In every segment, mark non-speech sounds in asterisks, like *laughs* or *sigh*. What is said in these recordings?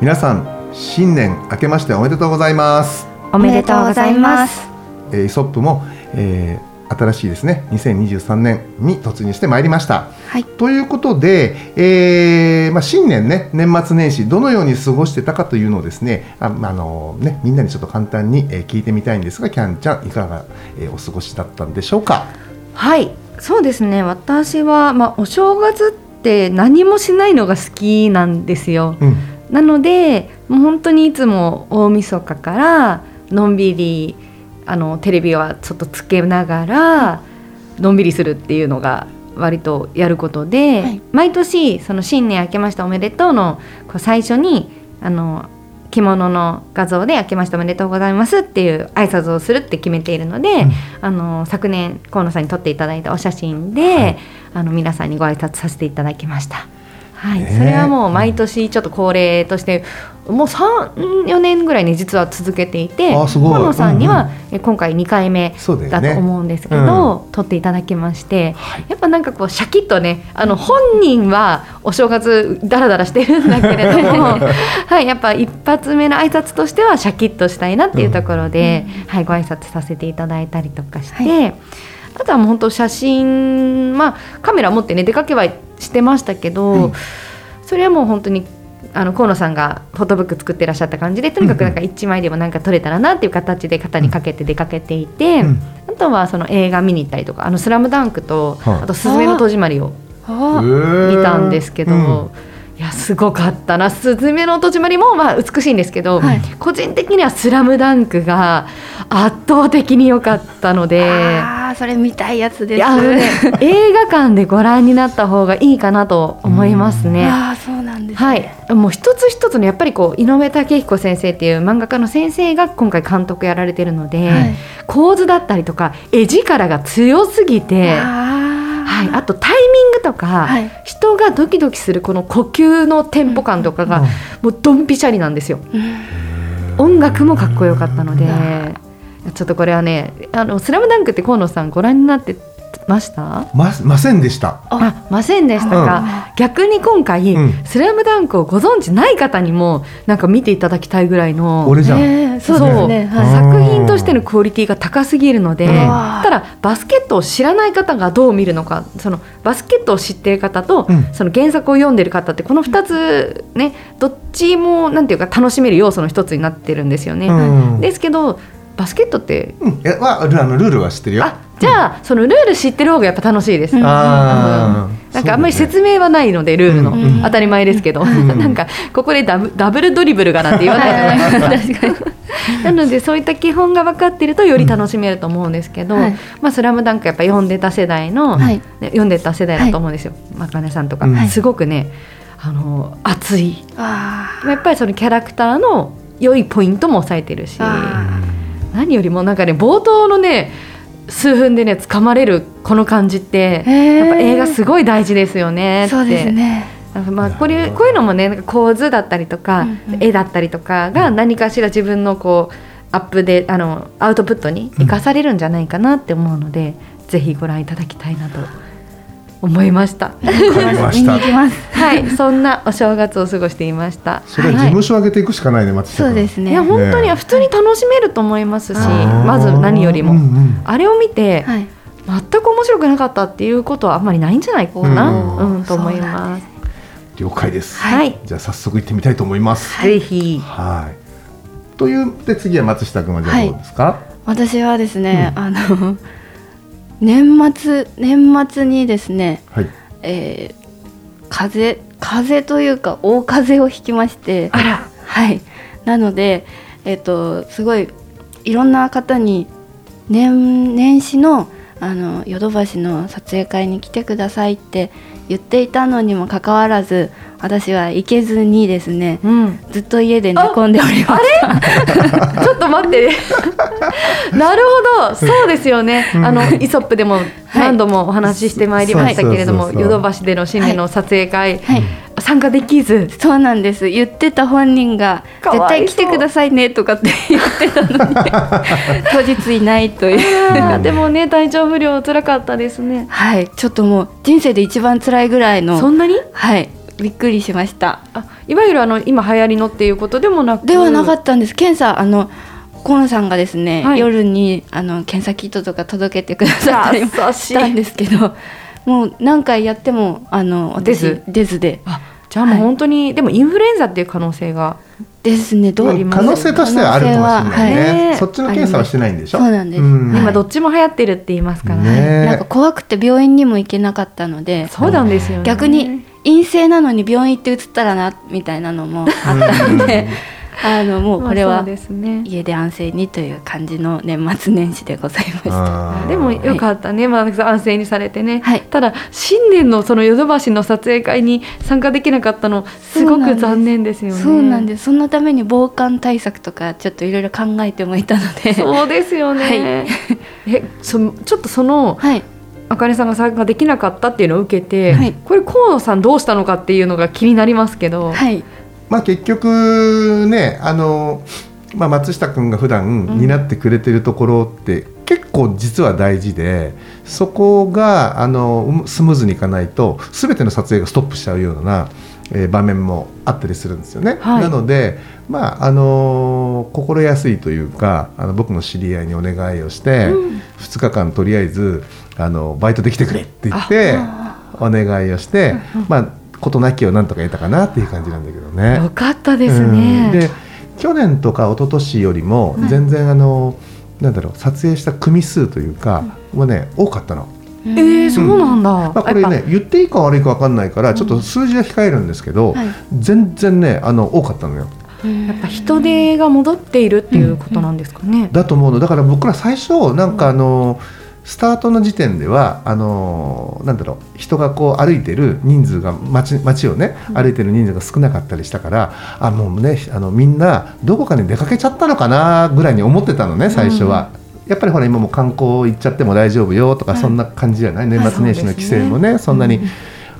皆さん新年明けましておめでとうございます。おめでとうございます。えー、イソップも、えー新しいですね2023年に突入してまいりました。はい。ということで、えーまあ、新年ね年末年始どのように過ごしてたかというのをですねあ、まああのねみんなにちょっと簡単に、えー聞いてみたいんですがキャンちゃんいかが、えーお過ごしだったんでしょうか？はい、そうですね。私はまあお正月って何もしないのが好きなんですよ。うんなので、もう本当にいつも大晦日からのんびりあのテレビはちょっとつけながらのんびりするっていうのが割とやることで、はい。毎年その新年明けましておめでとうのこう最初にあの着物の画像で「明けましておめでとうございます」っていう挨拶をするって決めているので、うん。あの昨年河野さんに撮っていただいたお写真で、はい。あの皆さんにご挨拶させていただきました。はい、それはもう毎年ちょっと恒例としてもう34年ぐらいね実は続けていて河野さんには、今回2回目だと思うんですけど、撮っていただきましてはい。やっぱなんかこうシャキッとねあの本人はお正月ダラダラしてるんだけれども *laughs* はいやっぱ一発目の挨拶としてはシャキッとしたいなっていうところで、はい、ご挨拶させていただいたりとかして、あとはもう本当写真まあカメラ持ってね出かけはしてましたけど、うん。それはもう本当にあの河野さんがフォトブック作ってらっしゃった感じでとにかくなんか一枚でもなんか撮れたらなっていう形で肩にかけて出かけていて、うん。あとはその映画見に行ったりとか「あのスラムダンクと、はい。あと「すずめの戸締まり」をあ見たんですけど、うんいやすごかったな「すずめの戸締まり」もまあ美しいんですけど、はい個人的には「スラムダンクが圧倒的に良かったので。あー、それ見たいやつです。ね、映画館でご覧になった方がいいかなと思いますね。ああ、そうなんです、はね。い、もう一つ一つのやっぱりこう井上武彦先生っていう漫画家の先生が今回監督やられてるので、はい構図だったりとか絵力が強すぎて、はあい、あとタイミングとか、はい。人がドキドキするこの呼吸のテンポ感とかがもうドンピシャリなんですよ。音楽もかっこよかったので、ちょっとこれはね「あのスラムダンクって河野さんご覧になってました？まませんでした。あませんでしたか、逆に今回、うん。スラムダンクをご存知ない方にもなんか見ていただきたいぐらいの俺じゃん。えーそうですね。はい。作品としてのクオリティが高すぎるので、うん。ただバスケットを知らない方がどう見るのかそのバスケットを知っている方と、うん。その原作を読んでる方ってこの2つねどっちもなんていうか楽しめる要素の一つになってるんですよね。うん。ですけどバスケットって？うん、え、は、ルあのルールは知ってるよ。あじゃあそのルール知ってる方がやっぱ楽しいです。うん。なんかあんまり説明はないのでルールの、うん。当たり前ですけど、ん。なんかここでダブダブルドリブルがなんて言わない確かに *laughs* なのでそういった基本が分かってるとより楽しめると思うんですけど「はい。まあ、スラムダンクやっぱ読んでた世代の、はい。ね読んでた世代だと思うんですよ、まかねさんとか、うんすごくねあの熱い。あやっぱりそのキャラクターの良いポイントも抑えてるし。あ何よりもなんかね冒頭のね数分でね掴まれるこの感じって、やっぱ映画すごい大事ですよねって。そうですね。なんかまあこれこういうのもねなんか構図だったりとか、うんうん。絵だったりとかが何かしら自分のこうアップであのアウトプットに生かされるんじゃないかなって思うので、ぜひご覧いただきたいなと思いました。はい、そんなお正月を過ごしていました。それは事務所上げていくしかないね、松下君。そうですね。いや本当に普通に楽しめると思いますし、まず何よりも、あれを見て、はい。全く面白くなかったっていうことはあんまりないんじゃないかな、うんうんと思います。了解です。はい、じゃあ早速行ってみたいと思います。ぜひ。はい。というで次は松下君はじゃあどうですか？私はですね、あの年末年末にですね、はい。えー風風というか大風をひきましてあらはいなのでえっ、とすごいいろんな方に年年始のあのヨドバシの撮影会に来てくださいって言っていたのにもかかわらず私は行けずにですねうん。ずっと家で寝込んでおりました。*laughs* ちょっと待って。*laughs* なるほど。そうですよね。あのイソップでも何度もお話ししてまいりましたけれどもヨドバシでの新年の撮影会、はい参加できず。そうなんです。言ってた本人が「かわいそう。絶対来てくださいね」とかって言ってたのに。*laughs* 当日いないという。でもね体調不良辛かったですね。はい。ちょっともう人生で一番辛いぐらいの。そんなに？はい。びっくりしました。あいわゆるあの今流行りのっていうことでもなく？ではなかったんです。検査あの河野さんがですね、はい。夜にあの検査キットとか届けてくださったりしたんですけどもう何回やってもあの私出ず出ずで。あじゃあもうはい本当に、でもインフルエンザっていう可能性が。ですねどううん可能性としてはあるかもしれないね、可能性ははい。そっちの検査はしてないんでしょ？そうなんです。ん。今どっちも流行ってるって言いますから。ね。ねなんか怖くて病院にも行けなかったのでそうなんですよね。逆に陰性なのに病院行って移ったらなみたいなのもあったのであのもうこれは家で安静にという感じの年末年始でございました。でもよかったね、まあ、安静にされてね、はい。ただ新年のそのヨドバシの撮影会に参加できなかったのすごく残念ですよね。そうなんです。そのために防寒対策とかちょっといろいろ考えてもいたので。そうですよね、えそちょっとそのはい。あかねさんが参加できなかったっていうのを受けて、はい。これ河野さんどうしたのかっていうのが気になりますけど、はい。まあ結局ねあの、まあ、松下君が普段担ってくれてるところって、結構実は大事でそこがあのスムーズにいかないと全ての撮影がストップしちゃうような、えー場面もあったりするんですよね。はい。なので、まああの心安いというかあの僕の知り合いにお願いをして、2日間とりあえずあのバイトできてくれって言ってお願いをして、まあ事なきをなんとか得たかなっていう感じなんだけどね。よかったですうんね。で去年とか一昨年よりもはい全然あの、なんだろう撮影した組数というかはね多かったの。えー、そうなんだ。まあ、これね言っていいか悪いか分かんないからちょっと数字は控えるんですけど、はい全然ねあの多かったのよ。ぱやっぱ人手が戻っているっていうことなんですかね。だと思うのだから僕ら最初なんかあの、スタートの時点ではあのなんだろう人がこう歩いてる人数が街街をね歩いてる人数が少なかったりしたから、あもうねあのみんなどこかに出かけちゃったのかなぐらいに思ってたのね最初は。やっぱりほら今もう観光行っちゃっても大丈夫よとか、はい。そんな感じじゃない？年末年始の規制もね、そんなに、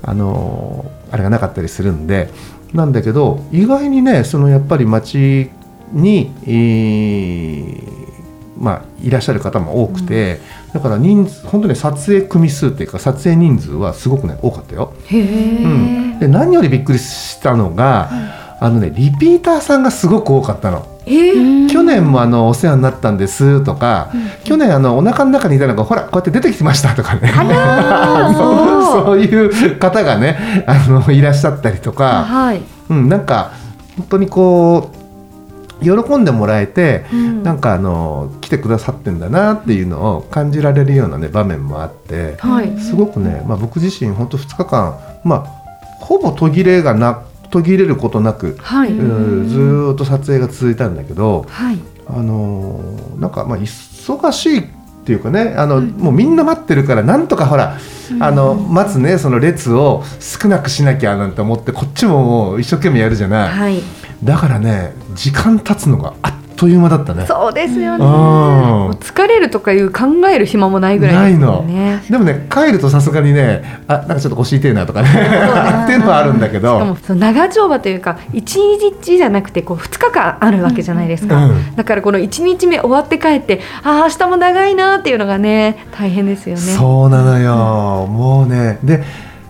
あのあれがなかったりするんで。なんだけど意外にねそのやっぱり街に、えーまあ、いらっしゃる方も多くて、だから人数本当に撮影組数っていうか撮影人数はすごくね多かったよ。うん、で何よりびっくりしたのが、あのねリピーターさんがすごく多かったの。えー。去年もあのお世話になったんですとか、去年あのお腹の中にいたのがほらこうやって出てきてましたとかね。*laughs* そういう方がねあのいらっしゃったりとか、はい。うん、なんか本当にこう喜んでもらえて、うんなんかあの来てくださってんだなっていうのを感じられるようなね場面もあってはい。すごくね、まあ、僕自身本当2日間、まあ、ほぼ途切れがな途切れることなく、はい。うんずーっと撮影が続いたんだけど、はい。あのーなんかまあ忙しいっていうかねあの、もうみんな待ってるからなんとかほら、あの待つねその列を少なくしなきゃなんて思ってこっちももう一生懸命やるじゃない。だからね時間経つのがあっという間だったね。そうですよね。疲れるとかいう考える暇もないぐらいですよね。でもね帰るとさすがにねあなんかちょっと腰痛いなとかね。っていうのはあるんだけしかどもその長丁場というか一日じゃなくてこう2日間あるわけじゃないですか、うん。だからこの1日目終わって帰ってああ明日も長いなっていうのがね大変ですよね。そうなのよ。もうね。で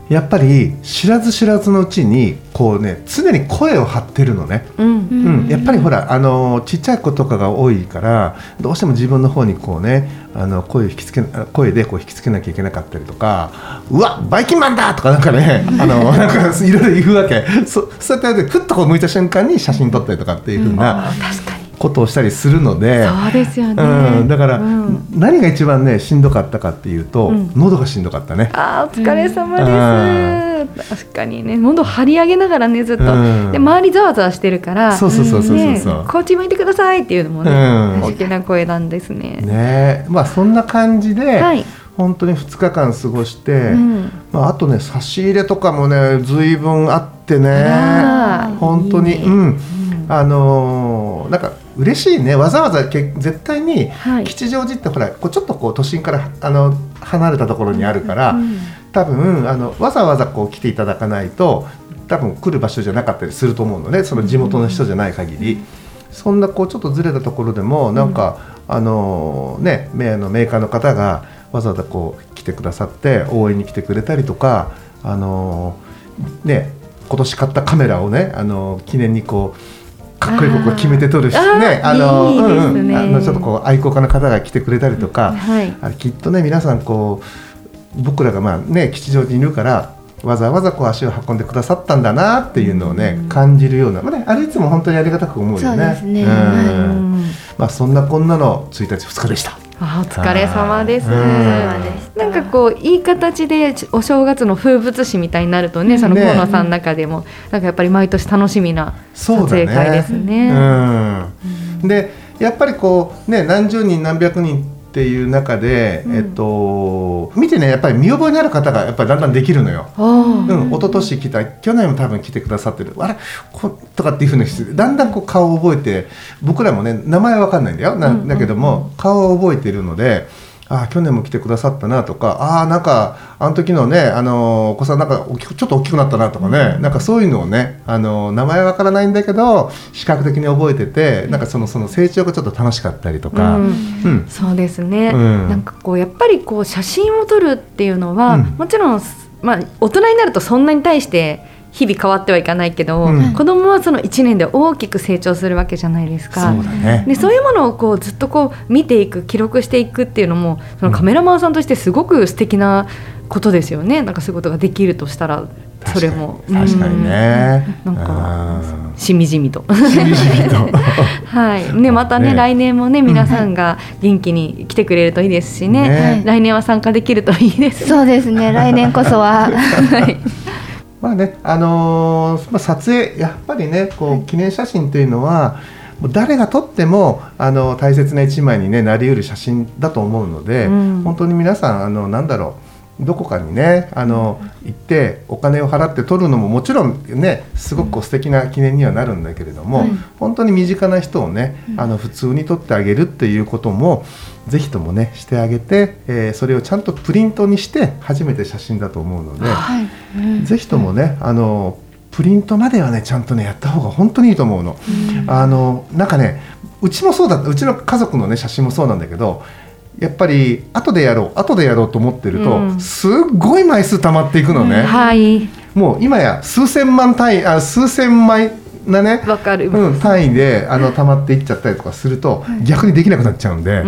やっぱり知らず知らずのうちにこうね常に声を張ってるのね、うん。うん、やっぱりほらあのちっちゃい子とかが多いからどうしても自分の方にこうねあの声を引きつけ声でこう引きつけなきゃいけなかったりとか「うわバイキンマンだ!」とかなんかね *laughs* あのなんかいろいろ言うわけ。そそうやってふっとこう向いた瞬間に写真撮ったりとかっていうふうな、あー確かにことをしたりするので。そうですよね、うん、だから、うん。何が一番ねしんどかったかっていうと、うん。喉がしんどかったね。あーお疲れ様です、確かにね喉張り上げながらねずっと、うん。で周りざわざわしてるからそうそうそうそうそうねそう。こっち向いてくださいっていうのもね、うん。大きな声なんですね。ねまあそんな感じで、はい、本当に2日間過ごして、うん。まあ、あとね差し入れとかもね随分あってね。本当にいいね。うんあのーなんか嬉しいね。わざわざけ絶対にはい。吉祥寺ってほらこうちょっとこう都心からあの離れたところにあるから、うん。多分あのわざわざこう来ていただかないと多分来る場所じゃなかったりすると思うのねその地元の人じゃない限り、そんなこうちょっとずれたところでもなんか、あのねメあのメーカーの方がわざわざこう来てくださって応援に来てくれたりとかあのね今年買ったカメラをねあの記念にこうかっこいいここ決めて撮るしねあーいいですね。うんうん。あのちょっとこう愛好家の方が来てくれたりとか、はい。あれきっとね皆さんこう僕らがまあね吉祥寺にいるからわざわざこう足を運んでくださったんだなっていうのをね、感じるような、まあね、あれいつも本当にありがたく思うよね。そうですね。ん。うん。まあそんなこんなの1日2日でした。あお疲れ様です。うん。なんかこういい形でお正月の風物詩みたいになるとね、そのね。河野さんの中でもなんかやっぱり毎年楽しみな撮そうだね。影会ですね。うん、でやっぱりこうね何十人何百人っていう中で、えっと見てねやっぱり見覚えのある方がやっぱりだんだんできるのよ。あうん、一昨年来た去年も多分来てくださってる。あれ？ことかっていうふうにだんだんこう顔を覚えて僕らもね名前は分かんないんだよ。なだけども、顔を覚えているのでああ去年も来てくださったなとかああなんかあの時のねあのお子さんなんかちょっと大きくなったなとかね、なんかそういうのをねあの名前は分からないんだけど視覚的に覚えててなんかそのその成長がちょっと楽しかったりとか、うん。うん。そうですね、うん。なんかこうやっぱりこう写真を撮るっていうのは、うん。もちろん、まあ、大人になるとそんなに対して日々変わってはいかないけど、うん。子供はその1年で大きく成長するわけじゃないですか。そうだね。でそういうものをこうずっとこう見ていく記録していくっていうのもそのカメラマンさんとしてすごく素敵なことですよね。なんかそういうことができるとしたらそれも。確かにね。うん。なんかうん。しみじみと。しみじみと。*laughs* はい、ね、またね、ね。来年もね、皆さんが元気に来てくれるといいですしね。ね。来年は参加できるといいです。そうですね。来年こそは。*laughs* はい、まあね、あのーまあ、撮影やっぱりねこう記念写真というのはもう誰が撮ってもあの大切な一枚に、ね、なりうる写真だと思うので、うん。本当に皆さんあのなんだろうどこかにねあの行ってお金を払って撮るのももちろんねすごくこう素敵な記念にはなるんだけれども、本当に身近な人をねあの普通に撮ってあげるっていうこともぜひともねしてあげて、えーそれをちゃんとプリントにして初めて写真だと思うので。ぜひともね、あのプリントまではねちゃんとねやった方が本当にいいと思うの。あのなんかねうちもそうだったうちの家族のね写真もそうなんだけどやっぱり後でやろう後でやろうと思ってると、うん。すっごい枚数溜まっていくのね、はい、もう今や数千万単位あ数千枚なね、わかる。うん、単位であの溜まっていっちゃったりとかすると、逆にできなくなっちゃうんで。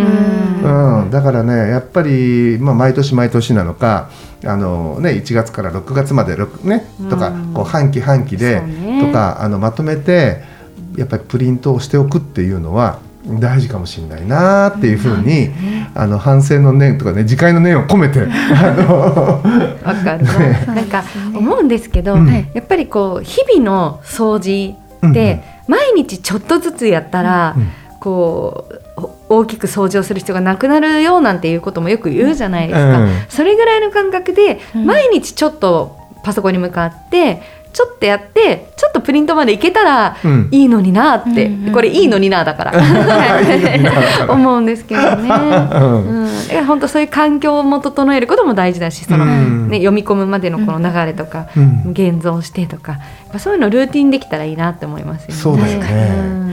うん。うん、だからねやっぱり、まあ、毎年毎年なのかあの、ね、1月から6月まで、6ね、とかうん。こう半期半期でとかあのまとめてやっぱりプリントをしておくっていうのは大事かもしれないなっていうふうに、あの反省の念とかね自戒の念を込めてあのわかる。な。なんか思うんですけど、うん。やっぱりこう日々の掃除って毎日ちょっとずつやったら、うんこうお大きく掃除をする必要がなくなるよなんていうこともよく言うじゃないですか。うん。それぐらいの感覚で、毎日ちょっとパソコンに向かってちょっとやってちょっとプリントまでいけたらうん。いいのになって、うんうんこれいいのになだから。思うんですけどね。*laughs* うん。うん、本当そういう環境も整えることも大事だしその、うん。ね、読み込むまでのこの流れとか、うん。現像してとかやっぱそういうのルーティンできたらいいなって思いますよね。そうですね。うん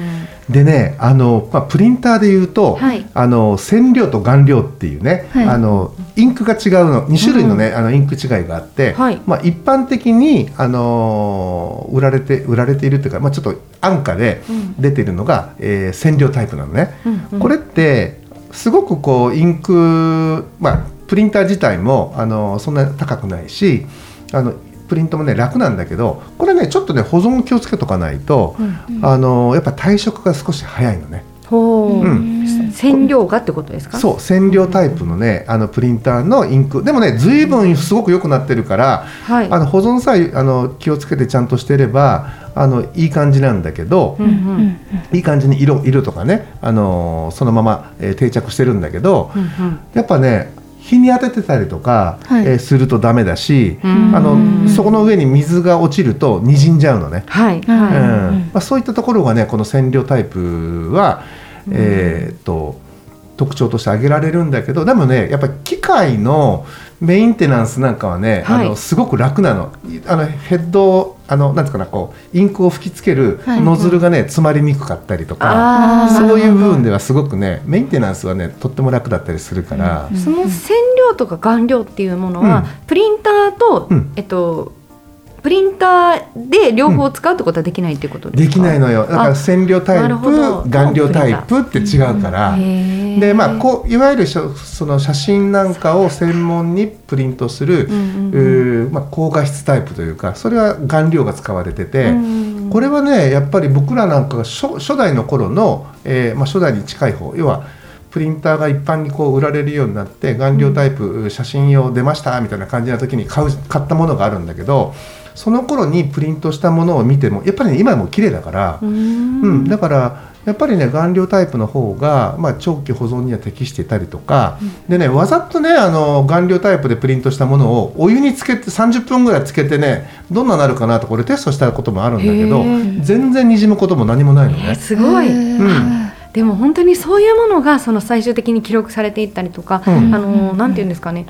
でねあの、まあ、プリンターでいうと、はい。あの染料と顔料っていうね、はい。あのインクが違うの2種類のね、あのインク違いがあって、はい。まあ、一般的に、あの売られて売られているというか、まあ、ちょっと安価で出てるのが、えー染料タイプなのね。うんうん。これってすごくこうインク、まあ、プリンター自体もあのそんな高くないしあのプリントもね楽なんだけどこれねちょっとね保存気をつけとかないと、あのやっぱ退色が少し早いのね。ほう、うん。染料がってことですか？そう染料タイプのねあのプリンターのインク。でもね随分すごく良くなってるから、はい。あの保存さえあの気をつけてちゃんとしてればあのいい感じなんだけど、うんうんいい感じに色色とかね、あのーそのまま、えー定着してるんだけど、うんうん。やっぱね日に当ててたりとか、はい。えーするとダメだし、うん。あのそこの上に水が落ちると滲んじゃうのね。はい、うん。はいまあ、そういったところがねこの染料タイプは、えーっと特徴として挙げられるんだけどでもねやっぱり機械のメンテナンスなんかはね、はい。あのすごく楽なの。あのヘッドをあのなんうかなこうインクを吹きつけるはい。ノズルがね、詰まりにくかったりとか、そういう部分ではすごくねメンテナンスはねとっても楽だったりするから、その染料とか顔料っていうものは、うん。プリンターと、うん。えっとプリンターで両方使うってことはできないっていうことですか、できないのよ。だからあ染料タイプ顔料タイプって違うから。へーでまあ、こういわゆるその写真なんかを専門にプリントする、まあ、高画質タイプというかそれは顔料が使われてて、うんこれはねやっぱり僕らなんかが初初代の頃の、えーまあ、初代に近い方要はプリンターが一般にこう売られるようになって顔料タイプ、写真用出ましたみたいな感じな時に買う買ったものがあるんだけどその頃にプリントしたものを見てもやっぱり、ね、今も綺麗だから。うん。うん、だからやっぱりね顔料タイプの方が、まあ、長期保存には適していたりとか、でねわざとねあの顔料タイプでプリントしたものをお湯につけて30分ぐらいつけてねどんななるかなとこれテストしたこともあるんだけど全然にじむことも何もないのえーね。すごい、うん。でも本当にそういうものがその最終的に記録されていったりとか、うん。あのなんていうんですかね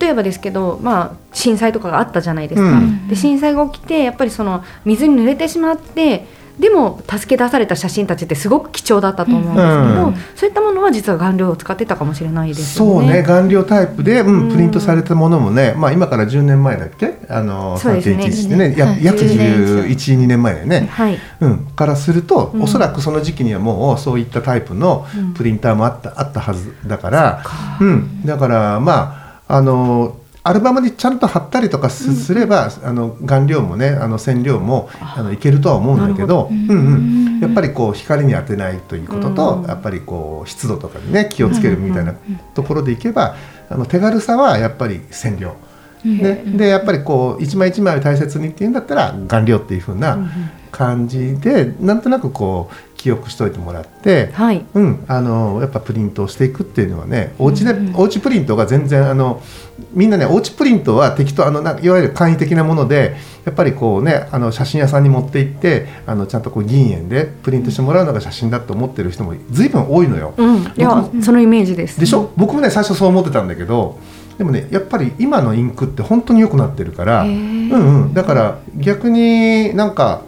例えばですけど、まあ、震災とかがあったじゃないですか、うん。で震災が起きてやっぱりその水に濡れてしまってでも助け出された写真たちってすごく貴重だったと思うんですけど、うん。そういったものは実は顔料を使ってたかもしれないですよそうねね。顔料タイプで、ううん。ん、プリントされたものもね、まあ、今から10年前だっけ？あのそうですね。3.11ね。やはい。約10年以上1112年前だよね。はい、うん、からすると、うん。おそらくその時期にはもうそういったタイプのうん。プリンターもあった,、あったはずだから。か。うん、だからまああのアルバムにちゃんと貼ったりとかす,、すればあの顔料もねあの染料もあ。のいけるとは思うんだけどうんうん、やっぱりこう光に当てないということと、うん。やっぱりこう湿度とかにね気をつけるみたいなところでいけば、あの手軽さはやっぱり染料。ね、でやっぱりこう一枚一枚を大切にっていうんだったら顔料っていう風な感じでなんとなくこう記憶しといてもらって、はい。うん、あのやっぱプリントをしていくっていうのはねお家で、おうちプリントが全然あのみんなねおうちプリントは適当あのないわゆる簡易的なものでやっぱりこうねあの写真屋さんに持って行ってあのちゃんとこう銀円でプリントしてもらうのが写真だと思ってる人も随分多いのよ。うん、いやそのイメージです。でしょ、僕もね最初そう思ってたんだけどでもねやっぱり今のインクって本当に良くなってるから、へうーんうん、だから逆になんか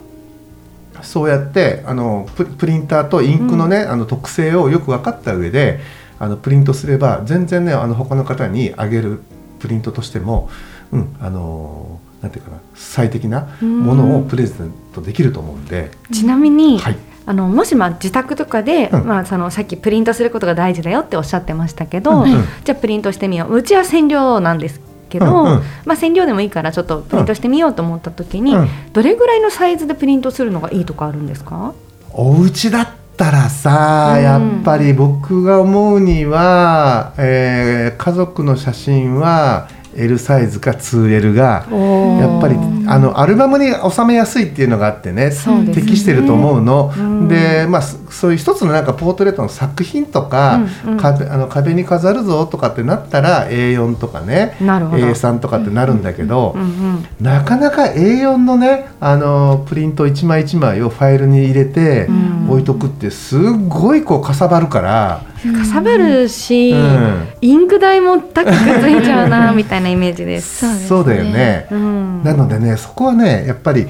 そうやってあのププリンターとインクのね、あの特性をよく分かった上であのプリントすれば全然ねあの他の方にあげるプリントとしても、うん、あのなんていうかな最適なものをプレゼントできると思うんで、ちなみに、はい。あのもしまあ自宅とかで、うん。まあ、そのさっきプリントすることが大事だよっておっしゃってましたけど、うん。うん。じゃあプリントしてみよう。うちは染料なんですけど、うんうん。まあ、染料でもいいからちょっとプリントしてみようと思った時に、うん。どれぐらいのサイズでプリントするのがいいとかあるんですか？お家だったらさ、うん。やっぱり僕が思うには、えー家族の写真は L サイズか 2L がやっぱりあのアルバムに収めやすいっていうのがあってねね。適してると思うの。うん。で、まあ、そそういう一つのなんかポートレートの作品とか、うんうん。壁あの壁に飾るぞとかってなったら A4 とかねなるほど。A3 とかってなるんだけど、うんうんなかなか A4 のねあのプリント一枚一枚をファイルに入れてうん。置いとくってすっごいこうかさばるから、かさばるし、うん。インク代も高くついちゃうなみたいなイメージです。そうですね。そうだよね。うん。なのでねそこはねやっぱり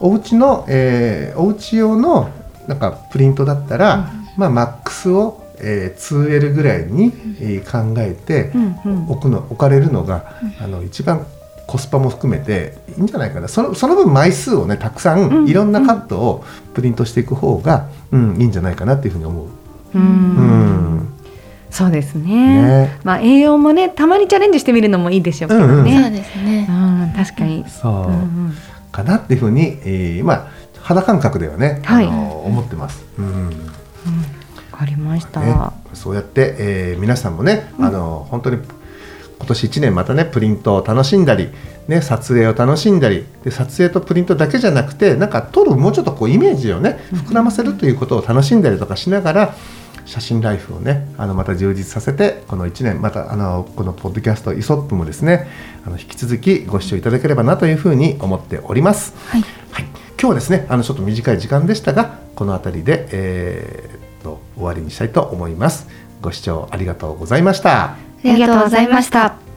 お家の、えーお家用のなんかプリントだったら、まあマックスを、えー 2L ぐらいに、えー考えてうんうん。置くの置かれるのが、あの一番コスパも含めていいんじゃないかな。そのその分枚数をねたくさうん。んいろんなカットをプリントしていく方が、うんいいんじゃないかなっていうふうに思う。うん。うん。そうですね。ね。まあ栄養もねたまにチャレンジしてみるのもいいでしょうけどうんうん。ね。そうですね。うん確かに。そう、うんうん。かなっていうふうに、えーまあ肌感覚ではね、はい。あの思ってます。うん。わかりました、ね、そうやって、えー皆さんもね、あの本当に今年1年またねプリントを楽しんだり、ね、撮影を楽しんだりで撮影とプリントだけじゃなくてなんか撮るもうちょっとこうイメージをね膨らませるということを楽しんだりとかしながら写真ライフをねあのまた充実させてこの1年またあのこのポッドキャストイソップもですねあの引き続きご視聴いただければなというふうに思っております。はい。はい、今日はですねあのちょっと短い時間でしたがこの辺りで、えーっと終わりにしたいと思います。ご視聴ありがとうございました。ありがとうございました